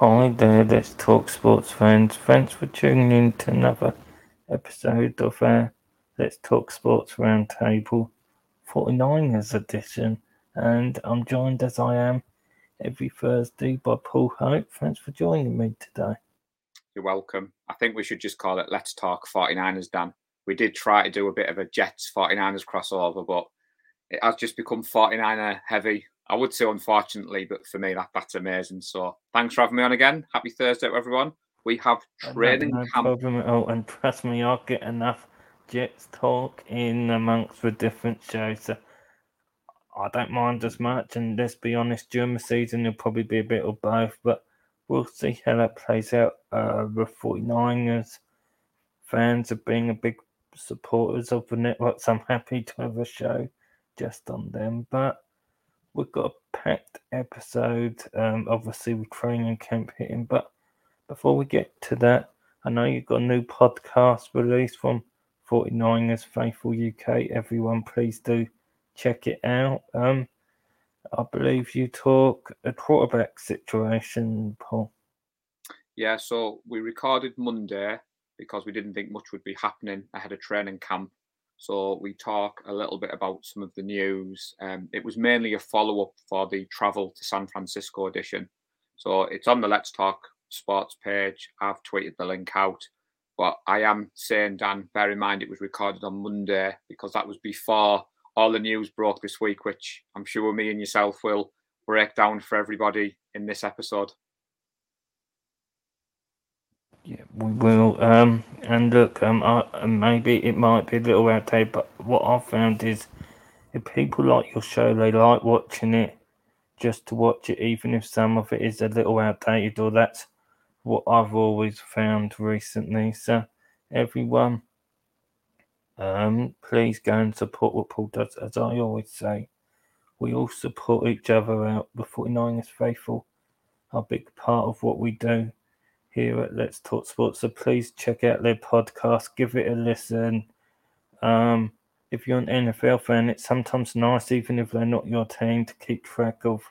Hi there, let's talk sports fans. Thanks for tuning in to another episode of our Let's Talk Sports Roundtable 49ers edition. And I'm joined as I am every Thursday by Paul Hope. Thanks for joining me today. You're welcome. I think we should just call it Let's Talk 49ers, Dan. We did try to do a bit of a Jets 49ers crossover, but it has just become 49er heavy. I would say unfortunately, but for me that that's amazing. So thanks for having me on again. Happy Thursday to everyone. We have training camp. all. And trust me, I'll get enough Jets talk in amongst the different shows. So I don't mind as much. And let's be honest, during the season, there'll probably be a bit of both. But we'll see how that plays out. Uh, the 49ers fans are being a big supporters of the network. So I'm happy to have a show just on them. But we've got a packed episode, um, obviously with training camp hitting. But before we get to that, I know you've got a new podcast released from 49ers Faithful UK. Everyone, please do check it out. Um, I believe you talk a quarterback situation, Paul. Yeah, so we recorded Monday because we didn't think much would be happening ahead of training camp. So we talk a little bit about some of the news. Um, it was mainly a follow up for the travel to San Francisco edition. So it's on the Let's Talk Sports page. I've tweeted the link out. But I am saying, Dan, bear in mind it was recorded on Monday because that was before all the news broke this week, which I'm sure me and yourself will break down for everybody in this episode. Yeah, we will. Um, and look, um, I, maybe it might be a little outdated, but what I've found is if people like your show, they like watching it just to watch it, even if some of it is a little outdated, or that's what I've always found recently. So, everyone, um, please go and support what Paul does. As I always say, we all support each other out. The 49ers faithful are a big part of what we do here at Let's Talk Sports. So please check out their podcast, give it a listen. Um, if you're an NFL fan, it's sometimes nice, even if they're not your team, to keep track of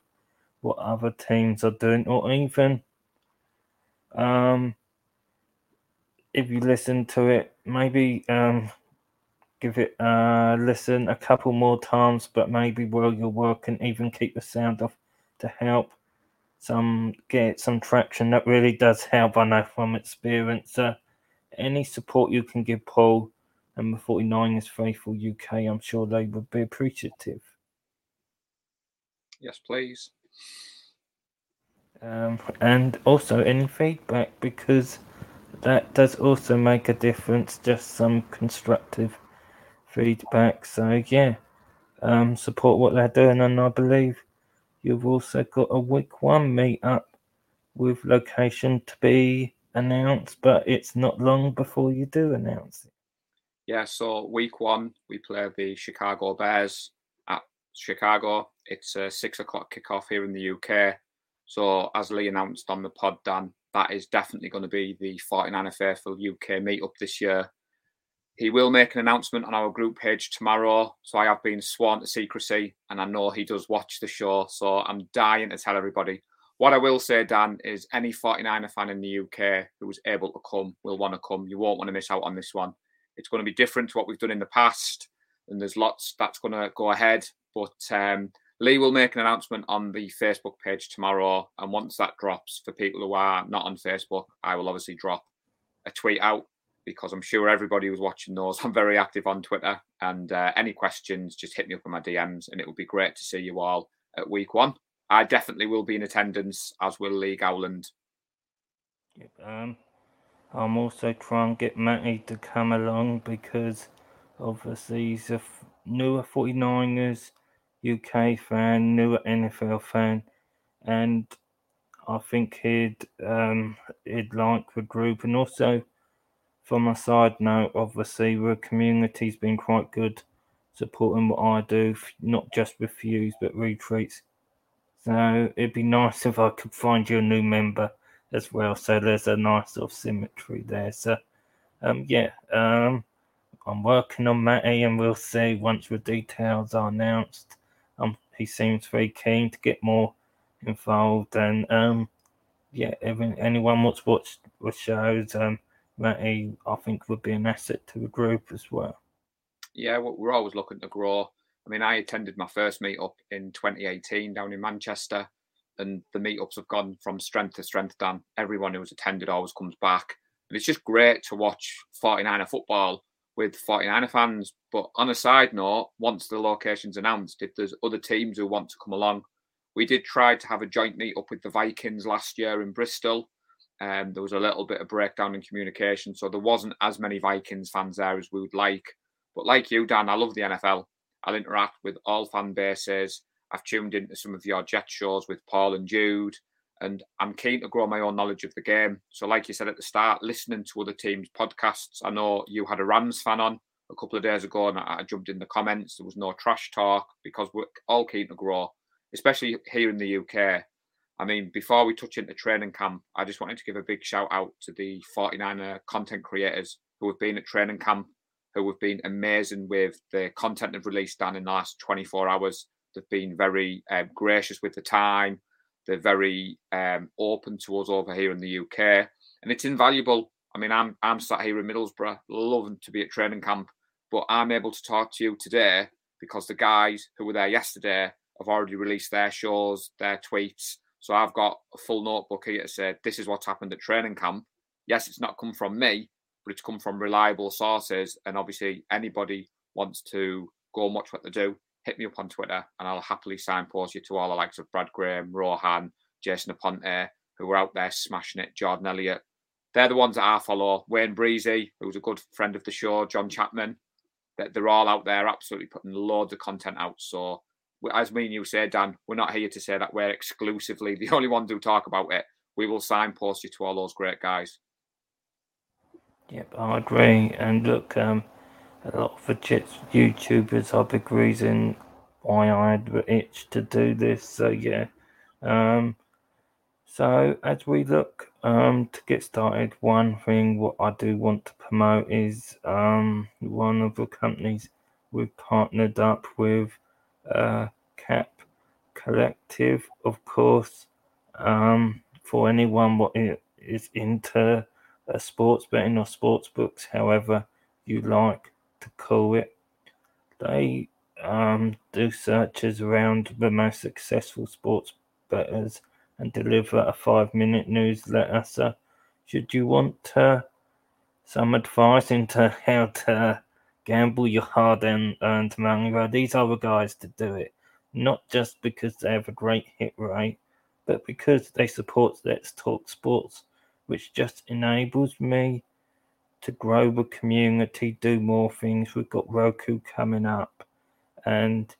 what other teams are doing, or even um, if you listen to it, maybe um, give it a listen a couple more times, but maybe while you're working, even keep the sound off to help some get some traction. That really does help. I know from experience. Uh, any support you can give Paul and the 49ers Faithful UK, I'm sure they would be appreciative. Yes, please. Um, and also any feedback because that does also make a difference. Just some constructive feedback. So yeah, um, support what they're doing, and I believe You've also got a week one meetup with location to be announced, but it's not long before you do announce it. Yeah, so week one, we play the Chicago Bears at Chicago. It's a six o'clock kickoff here in the UK. So, as Lee announced on the pod, Dan, that is definitely going to be the 49er Faithful UK meetup this year. He will make an announcement on our group page tomorrow. So I have been sworn to secrecy and I know he does watch the show. So I'm dying to tell everybody. What I will say, Dan, is any 49er fan in the UK who is able to come will want to come. You won't want to miss out on this one. It's going to be different to what we've done in the past. And there's lots that's going to go ahead. But um, Lee will make an announcement on the Facebook page tomorrow. And once that drops, for people who are not on Facebook, I will obviously drop a tweet out because I'm sure everybody was watching those. I'm very active on Twitter, and uh, any questions, just hit me up in my DMs, and it will be great to see you all at week one. I definitely will be in attendance, as will Lee Gowland. Um, I'm also trying to get Matty to come along because obviously he's a newer 49ers UK fan, newer NFL fan, and I think he'd um, he'd like the group, and also from a side note, obviously the community's been quite good supporting what I do, not just with views but retweets. So it'd be nice if I could find you a new member as well. So there's a nice sort of symmetry there. So um yeah, um I'm working on Matty and we'll see once the details are announced. Um he seems very keen to get more involved and um yeah, even anyone wants watch the shows, um, Matty, I think would be an asset to the group as well. Yeah, we're always looking to grow. I mean, I attended my first meetup in 2018 down in Manchester, and the meetups have gone from strength to strength. Dan, everyone who's attended always comes back, and it's just great to watch 49er football with 49er fans. But on a side note, once the location's announced, if there's other teams who want to come along, we did try to have a joint meetup with the Vikings last year in Bristol. Um, there was a little bit of breakdown in communication, so there wasn't as many Vikings fans there as we would like. But like you, Dan, I love the NFL. I'll interact with all fan bases. I've tuned into some of your Jet shows with Paul and Jude, and I'm keen to grow my own knowledge of the game. So, like you said at the start, listening to other teams' podcasts. I know you had a Rams fan on a couple of days ago, and I, I jumped in the comments. There was no trash talk because we're all keen to grow, especially here in the UK. I mean, before we touch into training camp, I just wanted to give a big shout out to the 49er content creators who have been at training camp, who have been amazing with the content they've released down in the last 24 hours. They've been very um, gracious with the time. They're very um, open to us over here in the UK, and it's invaluable. I mean, I'm I'm sat here in Middlesbrough, loving to be at training camp, but I'm able to talk to you today because the guys who were there yesterday have already released their shows, their tweets. So I've got a full notebook here to say this is what's happened at training camp. Yes, it's not come from me, but it's come from reliable sources. And obviously, anybody wants to go and watch what they do, hit me up on Twitter and I'll happily signpost you to all the likes of Brad Graham, Rohan, Jason Aponte, who are out there smashing it, Jordan Elliott. They're the ones that I follow. Wayne Breezy, who's a good friend of the show, John Chapman. They're all out there absolutely putting loads of content out. So, as me and you say, Dan, we're not here to say that we're exclusively the only ones who talk about it. We will signpost you to all those great guys. Yep, I agree. And look, um, a lot of the YouTubers are big reason why I had the itch to do this. So yeah. Um, so as we look um, to get started, one thing what I do want to promote is um, one of the companies we've partnered up with, uh, Cap Collective, of course. Um, for anyone what is into uh, sports betting or sports books, however you like to call it. They um, do searches around the most successful sports bettors and deliver a five minute newsletter. So, should you want uh, some advice into how to gamble your hard earned money, well, these are the guys to do it. Not just because they have a great hit rate, but because they support Let's Talk Sports, which just enables me to grow the community, do more things. We've got Roku coming up and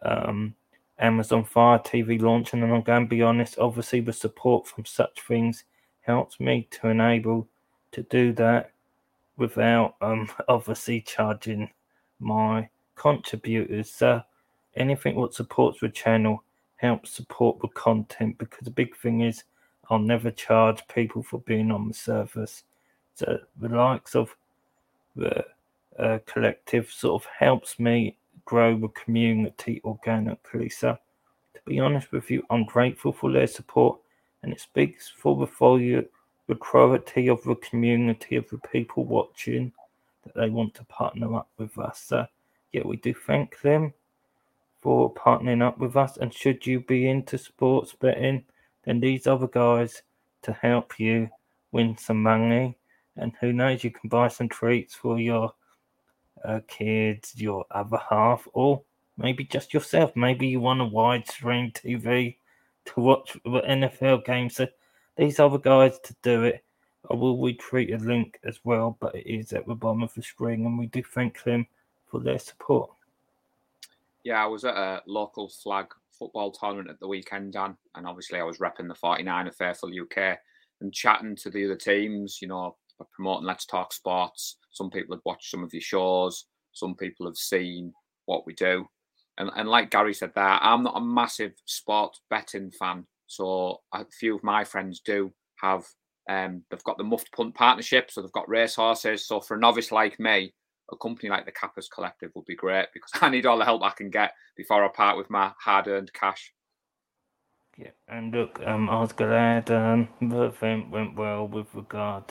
um, Amazon Fire TV launching. And I'm going to be honest, obviously, the support from such things helps me to enable to do that without um, obviously charging my contributors. So anything what supports the channel helps support the content because the big thing is I'll never charge people for being on the service So the likes of the uh, collective sort of helps me grow the community organically. So, to be honest with you, I'm grateful for their support, and it speaks for the volume, the quality of the community of the people watching that they want to partner up with us. So, yeah, we do thank them for partnering up with us. And should you be into sports betting, then these the guys to help you win some money and who knows, you can buy some treats for your uh, kids, your other half, or maybe just yourself. Maybe you want a widescreen TV to watch the NFL game. So these other guys to do it. I will retweet a link as well, but it is at the bottom of the screen, and we do thank them for their support. Yeah, I was at a local flag football tournament at the weekend, Dan, and obviously I was repping the 49er Faithful UK and chatting to the other teams, you know, promoting Let's Talk Sports. Some people have watched some of your shows. Some people have seen what we do. And, and like Gary said there, I'm not a massive sports betting fan. So a few of my friends do have, um, they've got the Muffed Punt Partnership. So they've got race horses. So for a novice like me, a company like the Cappers Collective would be great because I need all the help I can get before I part with my hard earned cash. Yeah, and look, um, I was glad um, the event went well with regard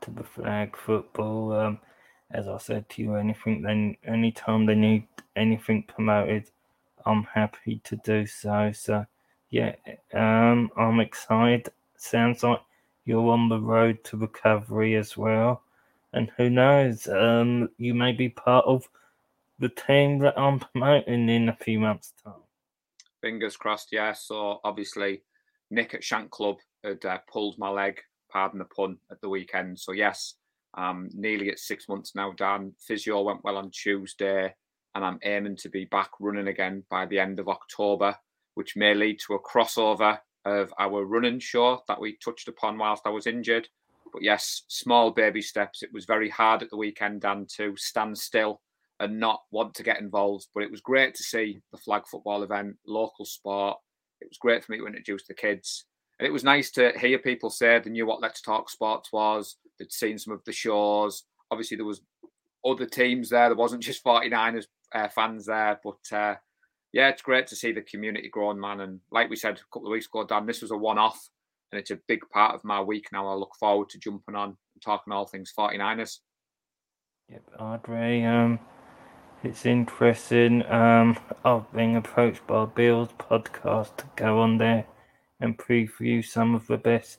to the flag football. Um, as I said to you, anything then, anytime they need anything promoted, I'm happy to do so. So, yeah, um, I'm excited. Sounds like you're on the road to recovery as well, and who knows, um, you may be part of the team that I'm promoting in a few months' time. Fingers crossed, yeah. So obviously, Nick at Shank Club had uh, pulled my leg, pardon the pun, at the weekend. So yes, um, nearly at six months now, Dan. Physio went well on Tuesday, and I'm aiming to be back running again by the end of October, which may lead to a crossover of our running show that we touched upon whilst I was injured. But yes, small baby steps. It was very hard at the weekend, Dan, to stand still and not want to get involved. But it was great to see the flag football event, local sport. It was great for me to introduce the kids. And it was nice to hear people say they knew what Let's Talk Sports was. They'd seen some of the shows. Obviously, there was other teams there. There wasn't just 49ers uh, fans there. But uh, yeah, it's great to see the community growing, man. And like we said a couple of weeks ago, Dan, this was a one-off. And it's a big part of my week now. I look forward to jumping on and talking all things 49ers. Yep, Andre. Um, it's interesting. Um, I've been approached by Bill's podcast to go on there and preview some of the best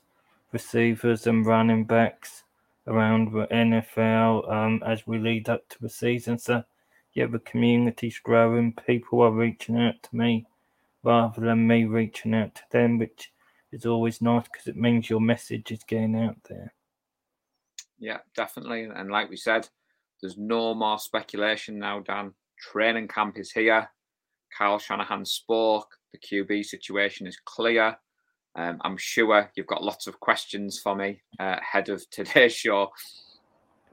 receivers and running backs around the NFL um, as we lead up to the season. So, yeah, the community's growing. People are reaching out to me rather than me reaching out to them, which is always nice because it means your message is getting out there. Yeah, definitely. And like we said, there's no more speculation now, Dan. Training camp is here. Kyle Shanahan spoke. The QB situation is clear. Um, I'm sure you've got lots of questions for me uh, ahead of today's show.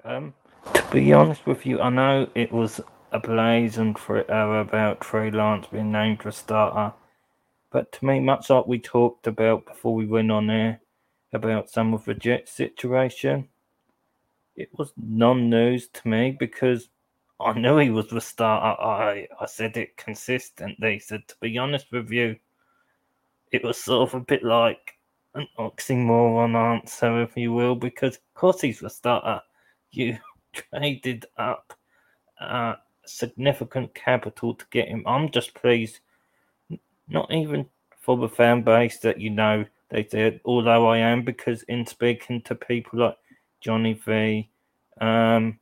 Um, to be honest with you, I know it was a blaze and for uh, about Trey Lance being named for starter, but to me, much like we talked about before we went on air about some of the Jet situation, it was non-news to me because I knew he was the starter. I I said it consistently. So to be honest with you, it was sort of a bit like an oxymoron answer, if you will, because of course he's the starter. You traded up uh, significant capital to get him. I'm just pleased, not even for the fan base that you know they said, although I am, because in speaking to people like Johnny V. Um,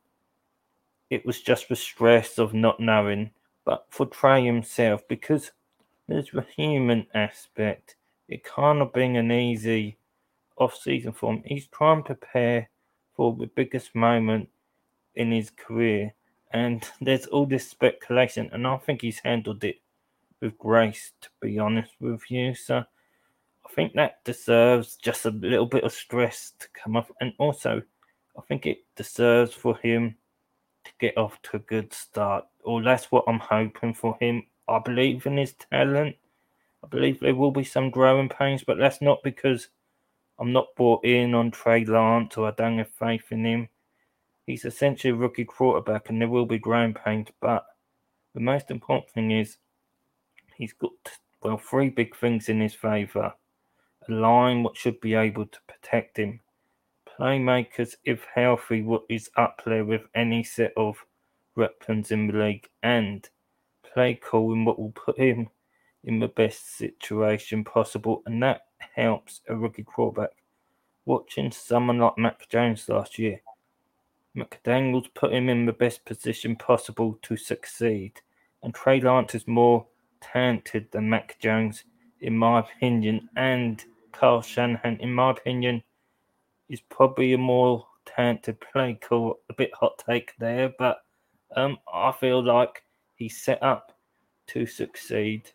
it was just the stress of not knowing. But for Trey himself, because there's the human aspect, it can't have been an easy off season for him. He's trying to prepare for the biggest moment in his career. And there's all this speculation, and I think he's handled it with grace, to be honest with you. So I think that deserves just a little bit of stress to come off. And also, I think it deserves for him to get off to a good start, or that's what I'm hoping for him. I believe in his talent. I believe there will be some growing pains, but that's not because I'm not bought in on Trey Lance or I don't have faith in him. He's essentially a rookie quarterback, and there will be growing pains. But the most important thing is he's got well three big things in his favour: a line what should be able to protect him, playmakers, if healthy, what is up there with any set of weapons in the league, and play calling what will put him in the best situation possible, and that helps a rookie quarterback. Watching someone like Mac Jones last year, McDaniels put him in the best position possible to succeed, and Trey Lance is more talented than Mac Jones, in my opinion, and Kyle Shanahan, in my opinion, is probably a more talented play call. A bit hot take there, but um, I feel like he's set up to succeed.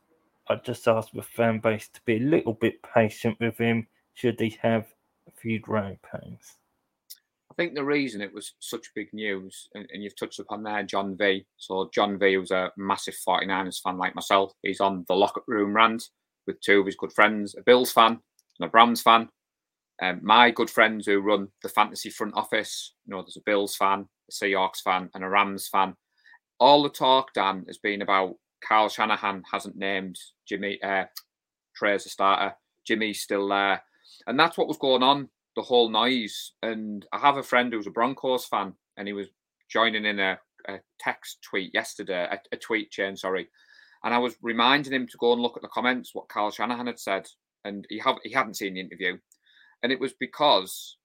I just ask the fan base to be a little bit patient with him should he have a few growing pains. Think the reason it was such big news, and, and, you've touched upon there, John V. So John V was a massive 49ers fan like myself. He's on the locker room rant with two of his good friends, a Bills fan and a Browns fan. Um, my good friends who run the fantasy front office, you know, there's a Bills fan, a Seahawks fan, and a Rams fan. All the talk, Dan, has been about Kyle Shanahan hasn't named Jimmy uh, as a starter. Jimmy's still there, and that's what was going on. The whole noise. And I have a friend who's a Broncos fan, and he was joining in a, a text tweet yesterday, a, a tweet chain, sorry. And I was reminding him to go and look at the comments what Kyle Shanahan had said, and he have he hadn't seen the interview, and it was because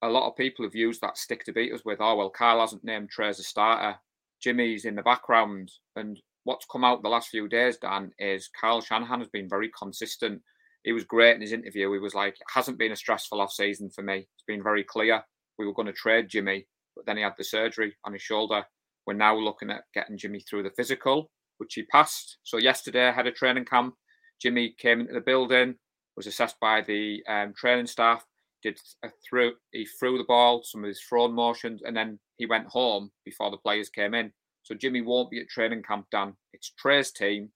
a lot of people have used that stick to beat us with. Oh well, Kyle hasn't named Trey as a starter. Jimmy's in the background, and what's come out the last few days, Dan, is Kyle Shanahan has been very consistent. He was great in his interview. He was like, it hasn't been a stressful off season for me. It's been very clear. We were going to trade Jimmy, but then he had the surgery on his shoulder. We're now looking at getting Jimmy through the physical, which he passed. So yesterday, I had a training camp. Jimmy came into the building, was assessed by the um, training staff, did a through he threw the ball, some of his thrown motions, and then he went home before the players came in. So Jimmy won't be at training camp, Dan. It's Trey's team.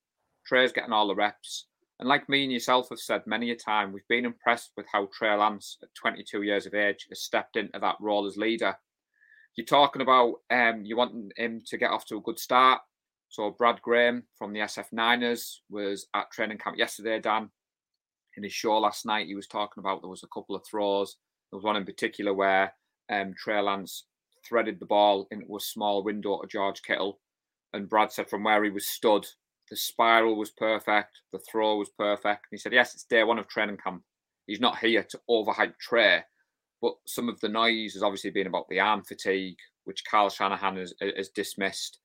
Trey's getting all the reps. And like me and yourself have said many a time, we've been impressed with how Trey Lance, at 22 years of age, has stepped into that role as leader. You're talking about um, you want him to get off to a good start. So Brad Graham from the SF Niners was at training camp yesterday, Dan in his show last night, he was talking about there was a couple of throws. There was one in particular where um, Trey Lance threaded the ball into a small window to George Kittle. And Brad said from where he was stood, the spiral was perfect, the throw was perfect. And he said, Yes, it's day one of training camp. He's not here to overhype Trey, but some of the noise has obviously been about the arm fatigue, which Kyle Shanahan has, has dismissed.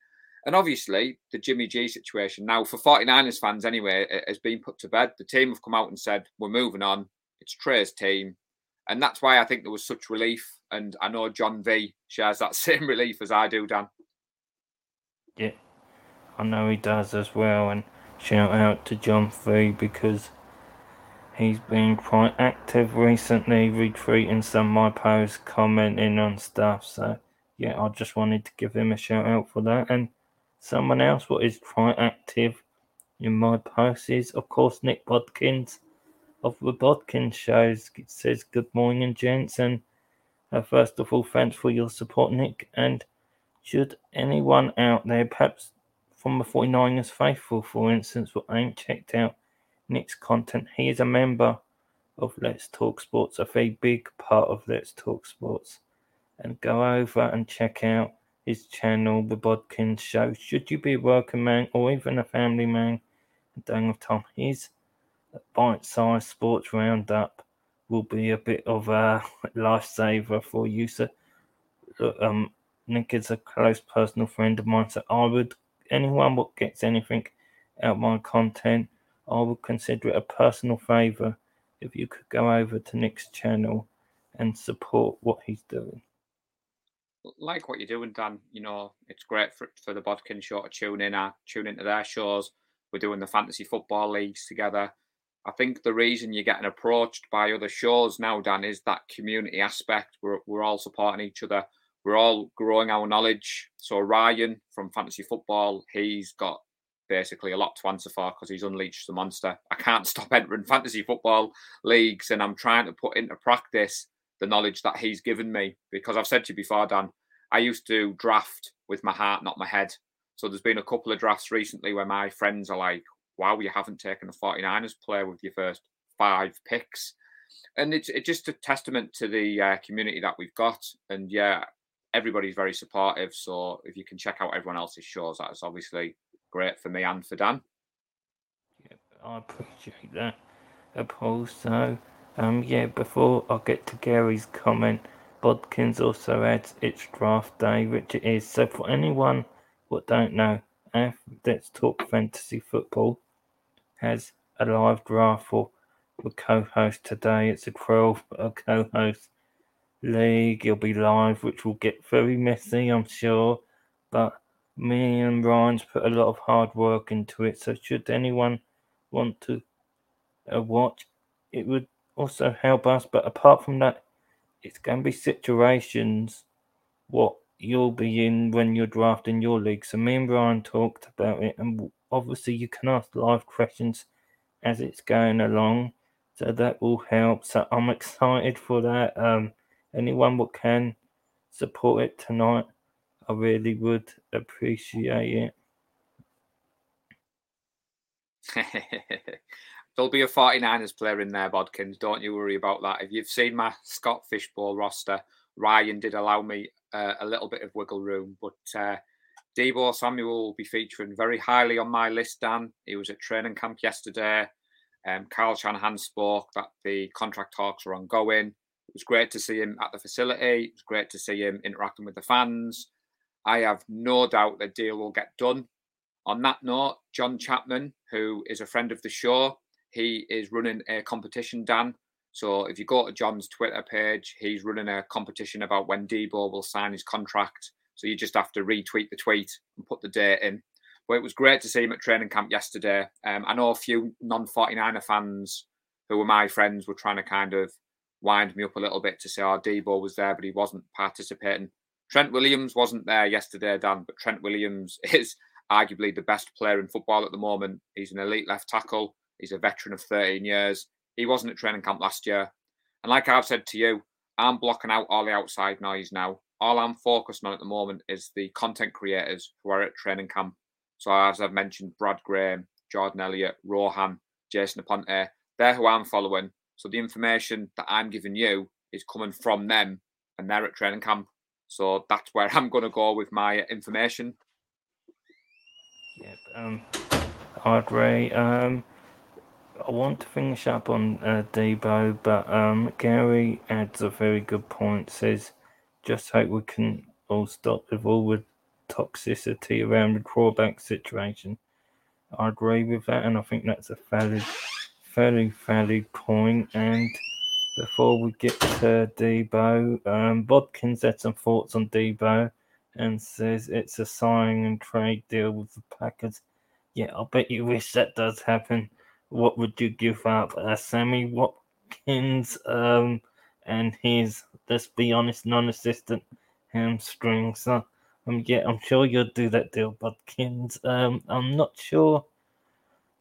And obviously, the Jimmy G situation now for 49ers fans anyway has been put to bed. The team have come out and said, we're moving on. It's Trey's team. And that's why I think there was such relief. And I know John V shares that same relief as I do, Dan. Yeah, I know he does as well. And shout out to John V because he's been quite active recently, retweeting some of my posts, commenting on stuff. So, yeah, I just wanted to give him a shout out for that. And Someone else what is quite active in my posts is, of course, Nick Bodkins of the Bodkins shows. It says, Good morning, gents. And uh, first of all, thanks for your support, Nick. And should anyone out there, perhaps from the 49ers faithful, for instance, who ain't checked out Nick's content, he is a member of Let's Talk Sports, a very big part of Let's Talk Sports. And go over and check out his channel, The Bodkins Show. Should you be a working man or even a family man, and Dang of Tom, his bite sized sports roundup will be a bit of a lifesaver for you. So, um, Nick is a close personal friend of mine, so I would, anyone what gets anything out my content, I would consider it a personal favor if you could go over to Nick's channel and support what he's doing like what you're doing, Dan. You know, it's great for, for the Bodkin show to tune in. I tune into their shows. We're doing the fantasy football leagues together. I think the reason you're getting approached by other shows now, Dan, is that community aspect. We're, we're all supporting each other. We're all growing our knowledge. So Ryan from Fantasy Football, he's got basically a lot to answer for because he's unleashed the monster. I can't stop entering fantasy football leagues, and I'm trying to put into practice the knowledge that he's given me. Because I've said to you before, Dan, I used to draft with my heart, not my head. So there's been a couple of drafts recently where my friends are like, wow, you haven't taken a 49ers player with your first five picks. And it's, it's just a testament to the uh, community that we've got. And yeah, everybody's very supportive. So if you can check out everyone else's shows, that's obviously great for me and for Dan. I appreciate that. Opposed, so um, yeah, before I get to Gary's comment, Bodkins also adds it's draft day, which it is. So for anyone what don't know, Let's Talk Fantasy Football has a live draft for the co-host today. It's a 12 co-host league. It'll be live, which will get very messy, I'm sure. But me and Ryan's put a lot of hard work into it. So should anyone want to uh, watch, it would also help us. But apart from that, it's going to be situations what you'll be in when you're drafting your league. So me and Brian talked about it, and obviously you can ask live questions as it's going along. So that will help. So I'm excited for that. Um, anyone what can support it tonight, I really would appreciate it. there'll be a 49ers player in there, Bodkins. Don't you worry about that. If you've seen my Scott Fish Bowl roster, Ryan did allow me uh, a little bit of wiggle room, but uh, Deebo Samuel will be featuring very highly on my list, Dan. He was at training camp yesterday. Um, Kyle Shanahan spoke that the contract talks are ongoing. Was great to see him at the facility. It was great to see him interacting with the fans. I have no doubt the deal will get done. On that note, John Chapman, who is a friend of the show, he is running a competition, Dan. So if you go to John's Twitter page, he's running a competition about when Deebo will sign his contract. So you just have to retweet the tweet and put the date in. But it was great to see him at training camp yesterday. Um, I know a few non 49er fans who were my friends were trying to kind of wind me up a little bit to say, oh, Deebo was there, but he wasn't participating. Trent Williams wasn't there yesterday, Dan, but Trent Williams is arguably the best player in football at the moment. He's an elite left tackle. He's a veteran of 13 years. He wasn't at training camp last year. And like I've said to you, I'm blocking out all the outside noise now. All I'm focused on at the moment is the content creators who are at training camp. So as I've mentioned, Brad Graham, Jordan Elliott, Rohan, Jason Aponte, they're who I'm following. So the information that I'm giving you is coming from them and they're at training camp. So that's where I'm going to go with my information. Yep. Um, Audrey, um, I want to finish up on uh, Deebo, but um, Gary adds a very good point. Says, just hope we can all stop with all the toxicity around the drawback situation. I agree with that, and I think that's a valid, fairly valid point. And before we get to Deebo, um, Bodkins had some thoughts on Deebo and says it's a sign and trade deal with the Packers. Yeah, I bet you wish that does happen. What would you give up? Uh, Sammy Watkins um, and his, let's be honest, non assistant hamstring. So, um, yeah, I'm sure you'll do that deal, Bodkins. Um, I'm not sure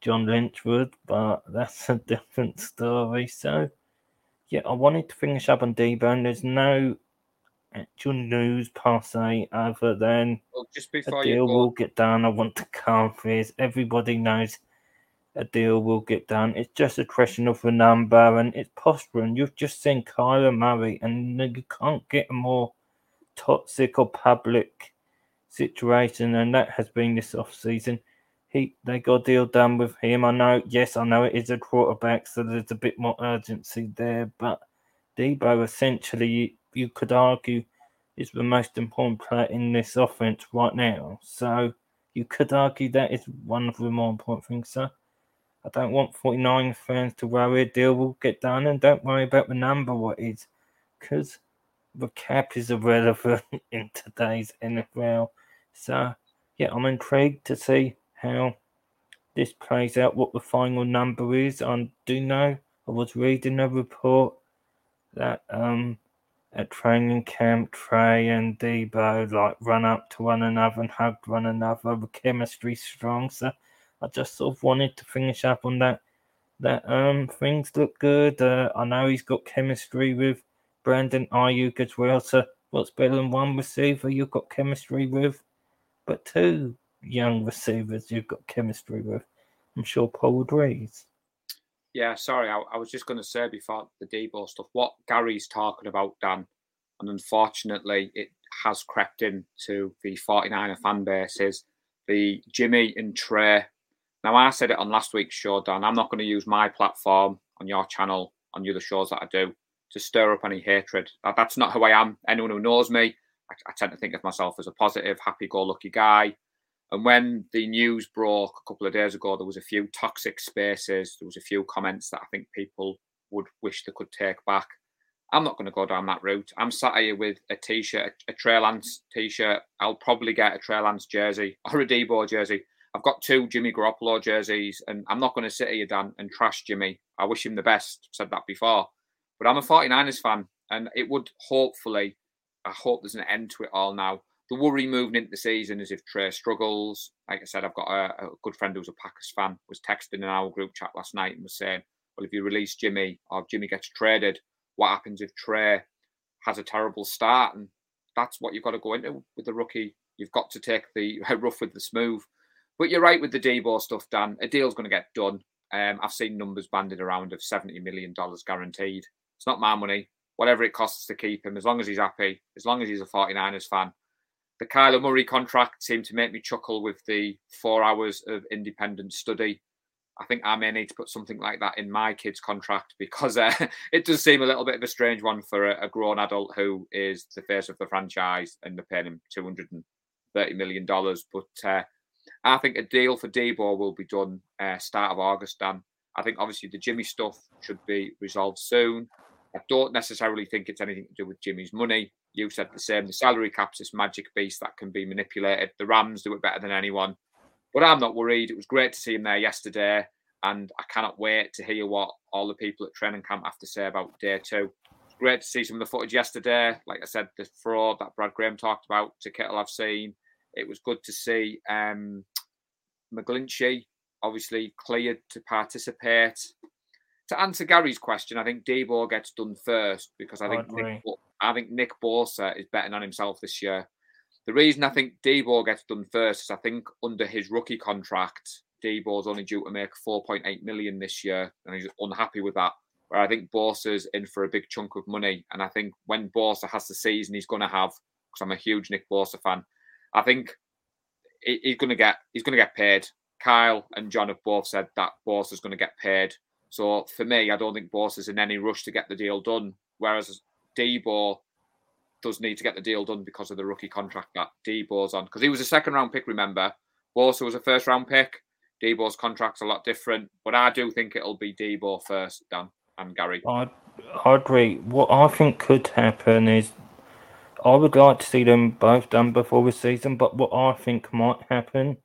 John Lynch would, but that's a different story. So, yeah, I wanted to finish up on Deebo, and there's no actual news per se other than well, just before a deal will get done. I want to come this. Everybody knows a deal will get done. It's just a question of the number and it's posturing. You've just seen Kyler Murray, and you can't get a more toxic or public situation, and that has been this off season. He they got a deal done with him. I know, yes, I know it is a quarterback, so there's a bit more urgency there, but Deebo, essentially you could argue is the most important player in this offense right now. So you could argue that is one of the more important things. So I don't want 49 fans to worry a deal will get done and don't worry about the number what is because the cap is irrelevant in today's NFL. So yeah, I'm intrigued to see how this plays out, what the final number is. I do know I was reading a report that um at training camp, Trey and Deebo like run up to one another and hug one another. The chemistry strong, so I just sort of wanted to finish up on that. That um things look good. Uh, I know he's got chemistry with Brandon Aiyuk as well. So what's better than one receiver you've got chemistry with, but two young receivers you've got chemistry with? I'm sure Paul agrees. Yeah, sorry, I, I was just going to say before the Deebo stuff, what Gary's talking about, Dan, and unfortunately it has crept into the 49er fan base is the Jimmy and Trey. Now, I said it on last week's show, Dan, I'm not going to use my platform on your channel, on the other shows that I do, to stir up any hatred. That's not who I am. Anyone who knows me, I, I tend to think of myself as a positive, happy go lucky guy. And when the news broke a couple of days ago, there was a few toxic spaces. There was a few comments that I think people would wish they could take back. I'm not going to go down that route. I'm sat here with a t-shirt, a, a t-shirt. I'll probably get a Trey Lance jersey or a Deebo jersey. I've got two Jimmy Garoppolo jerseys, and I'm not going to sit here, Dan, and trash Jimmy. I wish him the best. I've said that before. But I'm a 49ers fan, and it would hopefully, I hope there's an end to it all now the worry moving into the season is if Trey struggles. Like I said, I've got a, a, good friend who's a Packers fan, was texting in our group chat last night and was saying, well, if you release Jimmy or Jimmy gets traded, what happens if Trey has a terrible start? And that's what you've got to go into with the rookie. You've got to take the rough with the smooth. But you're right with the Deebo stuff, Dan. A deal's going to get done. Um, I've seen numbers banded around of $70 million guaranteed. It's not my money. Whatever it costs to keep him, as long as he's happy, as long as he's a 49ers fan. The Kyler Murray contract seemed to make me chuckle with the four hours of independent study. I think I may need to put something like that in my kid's contract because uh, it does seem a little bit of a strange one for a, a, grown adult who is the face of the franchise and they're paying him $230 million. But uh, I think a deal for Deebo will be done uh, start of August, Dan. I think obviously the Jimmy stuff should be resolved soon. I don't necessarily think it's anything to do with Jimmy's money. You said the same. The salary cap's this magic beast that can be manipulated. The Rams do it better than anyone. But I'm not worried. It was great to see him there yesterday. And I cannot wait to hear what all the people at training camp have to say about day two. Great to see some of the footage yesterday. Like I said, the fraud that Brad Graham talked about to Kittle I've seen. It was good to see um, McGlinchey obviously cleared to participate. To answer Gary's question, I think Deebo gets done first because I think Nick, I think Nick Bosa is betting on himself this year. The reason I think Deebo gets done first is I think under his rookie contract, Deebo's only due to make 4.8 million this year, and he's unhappy with that. Where I think Bosa's in for a big chunk of money, and I think when Bosa has the season he's going to have, because I'm a huge Nick Bosa fan, I think he's going to get he's going to get paid. Kyle and John have both said that Bosa's going to get paid. So for me, I don't think Bosa's in any rush to get the deal done. Whereas Deebo does need to get the deal done because of the rookie contract that Deebo's on. Because he was a second round pick, remember? Bosa was a first round pick. Deebo's contract's a lot different, but I do think it'll be Deebo first, Dan and Gary. I, I agree. What I think could happen is I would like to see them both done before the season, but what I think might happen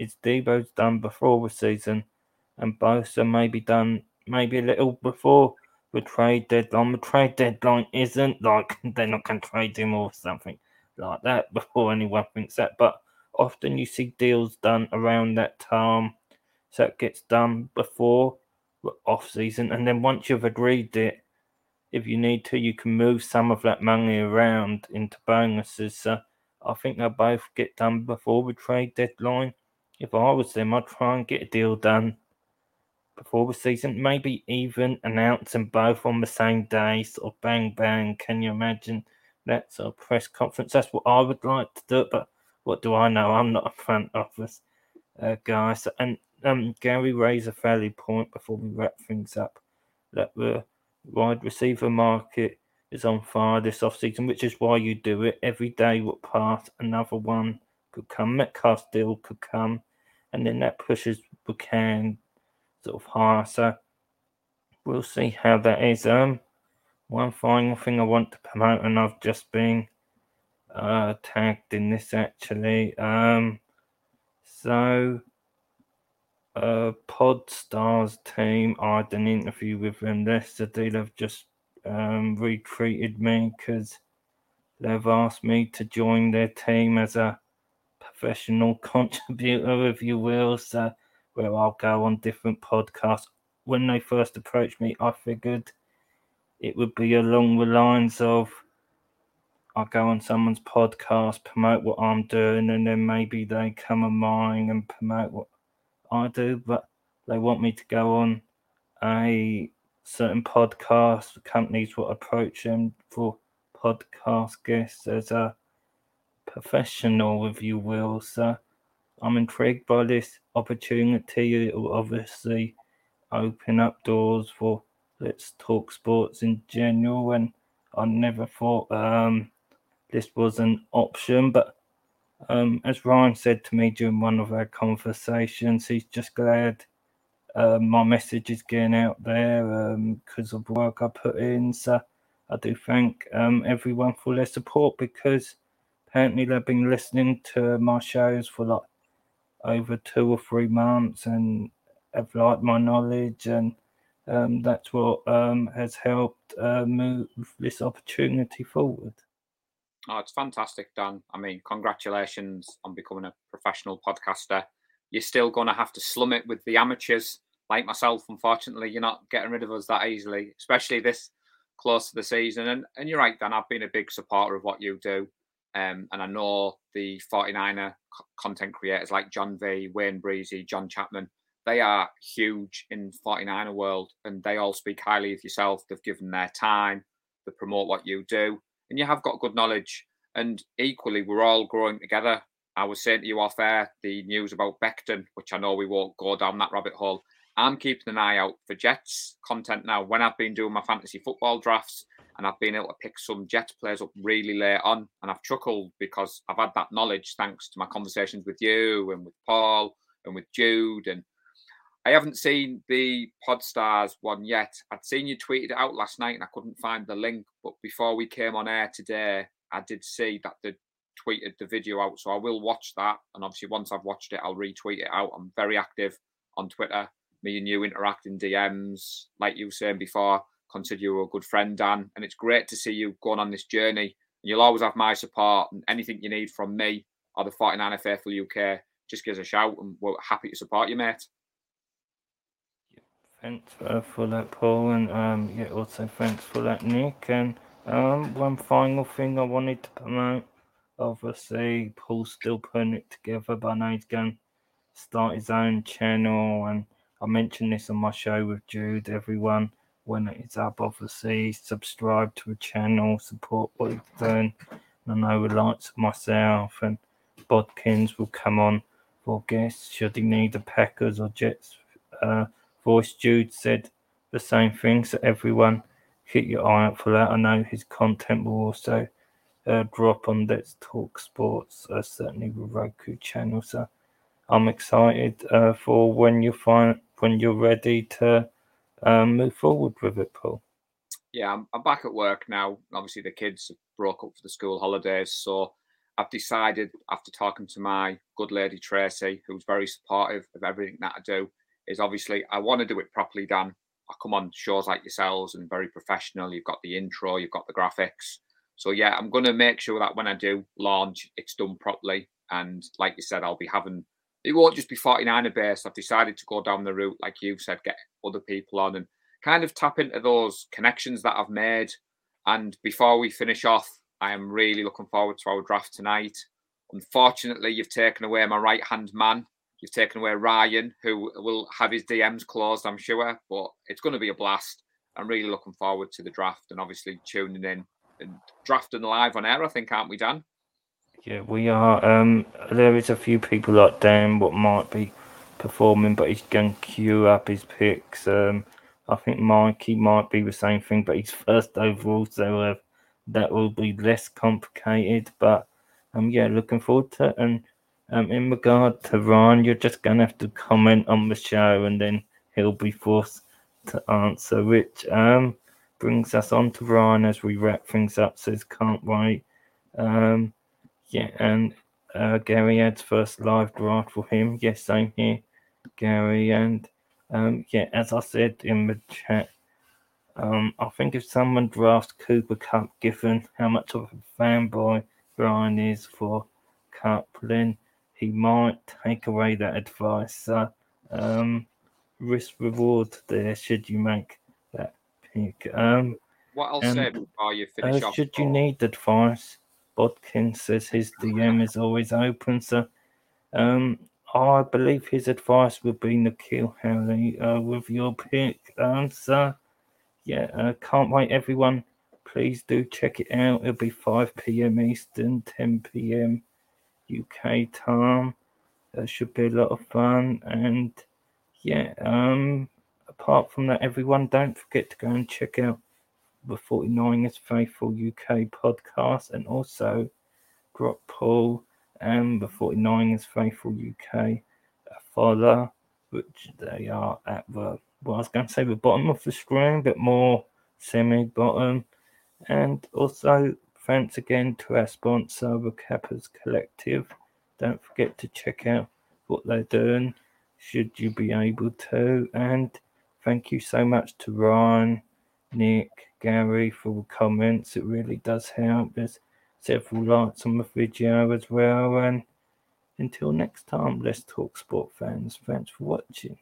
is Deebo's done before the season and both are maybe done maybe a little before the trade deadline. The trade deadline isn't like they're not going to trade him or something like that before anyone thinks that, but often you see deals done around that time, so it gets done before the off season, and then once you've agreed it, if you need to, you can move some of that money around into bonuses. So I think they'll both get done before the trade deadline. If I was them, I'd try and get a deal done before the season. Maybe even announce them both on the same day, sort of bang bang. Can you imagine that sort of press conference? That's what I would like to do. But what do I know? I'm not a front office uh, guy. So, and um, Gary raised a fairly point before we wrap things up that the wide receiver market is on fire this off season, which is why you do it. Every day would pass, another one could come. Metcalf deal could come, and then that pushes Buchanan sort of higher. So we'll see how that is. Um, one final thing I want to promote, and I've just been uh, tagged in this actually. Um, so uh, Podstars team, I had an interview with them yesterday. They've just um, retreated me because they've asked me to join their team as a professional contributor, if you will. So, where I'll go on different podcasts. When they first approached me, I figured it would be along the lines of I go on someone's podcast, promote what I'm doing, and then maybe they come on mine and promote what I do, but they want me to go on a certain podcast. Companies will approach them for podcast guests as a professional, if you will. So I'm intrigued by this opportunity. It will obviously open up doors for let's talk sports in general. And I never thought um, this was an option, but um, as Ryan said to me during one of our conversations, he's just glad uh, my message is getting out there because um, of the work I put in. So I do thank um, everyone for their support because apparently they've been listening to my shows for like over two or three months and have liked my knowledge and um, that's what um, has helped uh, move this opportunity forward. Oh, it's fantastic, Dan. I mean, congratulations on becoming a professional podcaster. You're still going to have to slum it with the amateurs like myself. Unfortunately, you're not getting rid of us that easily, especially this close to the season. And, and you're right, Dan. I've been a big supporter of what you do. Um, and I know the 49er content creators like John V, Wayne Breezy, John Chapman, they are huge in 49er world and they all speak highly of yourself. They've given their time, they promote what you do, and you have got good knowledge. And equally, we're all growing together. I was saying to you off air the news about Becton, which I know we won't go down that rabbit hole. I'm keeping an eye out for Jets content now. When I've been doing my fantasy football drafts and I've been able to pick some Jets players up really late on, and I've chuckled because I've had that knowledge thanks to my conversations with you and with Paul and with Jude. And I haven't seen the Podstars one yet. I'd seen you tweeted it out last night and I couldn't find the link. But before we came on air today, I did see that they tweeted the video out. So I will watch that. And obviously, once I've watched it, I'll retweet it out. I'm very active on Twitter. Me and you interact in DMs, like you were saying before. Consider you a good friend, Dan. And it's great to see you going on this journey. And you'll always have my support. And anything you need from me or the 49er Faithful UK, just give us a shout and we're happy to support you, mate. Thanks uh, for that, Paul, and um, yeah, also thanks for that, Nick. And um, one final thing I wanted to promote. Obviously, Paul's still putting it together, but I know he's going to start his own channel. And I mentioned this on my show with Jude. Everyone, when it is up, obviously, subscribe to the channel, support what he's doing. And I know the likes of myself and Bodkins will come on for guests should he need the Packers or Jets uh, voice. Jude said the same thing, so everyone keep your eye out for that. I know his content will also uh, drop on Let's Talk Sports, uh, certainly the Roku channel. So I'm excited uh, for when you find when you're ready to um, move forward with it, Paul. Yeah, I'm, I'm back at work now. Obviously, the kids broke up for the school holidays, so I've decided after talking to my good lady Tracy, who's very supportive of everything that I do, is obviously I want to do it properly, Dan. I come on shows like yourselves and very professional. You've got the intro, you've got the graphics. So yeah, I'm gonna make sure that when I do launch, it's done properly. And like you said, I'll be having it won't just be 49er based. I've decided to go down the route, like you've said, get other people on and kind of tap into those connections that I've made. And before we finish off, I am really looking forward to our draft tonight. Unfortunately, you've taken away my right hand man. You've taken away Ryan, who will have his DMs closed, I'm sure, but it's going to be a blast. I'm really looking forward to the draft and obviously tuning in and drafting live on air, I think, aren't we, Dan? Yeah, we are. Um, there is a few people like Dan what might be performing, but he's going to queue up his picks. Um, I think Mikey might be the same thing, but he's first overall, so uh, that will be less complicated. But um, yeah, looking forward to it. And um, in regard to Ryan, you're just going to have to comment on the show and then he'll be forced to answer, which um, brings us on to Ryan as we wrap things up. Says, can't wait. Um, yeah, and uh, Gary adds first live draft for him. Yes, same here, Gary. And um, yeah, as I said in the chat, um, I think if someone drafts Cooper Kupp, given how much of a fanboy Brian is for Kupp, then he might take away that advice. So, um, risk reward there should you make that pick. Um, what I'll say before you finish uh, off. Should you need advice, Bodkin says his DM is always open. So, um, I believe his advice would be N'Keal Harry uh, with your pick. Um, so, yeah, uh, can't wait, everyone. Please do check it out. It'll be 5 p.m. Eastern, 10 p.m. UK time. That should be a lot of fun. And yeah, um, apart from that, everyone, don't forget to go and check out the 49ers Faithful UK podcast and also drop Paul and the 49ers Faithful UK follow, which they are at the, well, I was going to say the bottom of the screen, but more semi bottom. And also, thanks again to our sponsor, the Cappers Collective. Don't forget to check out what they're doing, should you be able to. And thank you so much to Ryan, Nick, Gary for the comments. It really does help. There's several likes on the video as well. And until next time, let's talk sport fans. Thanks for watching.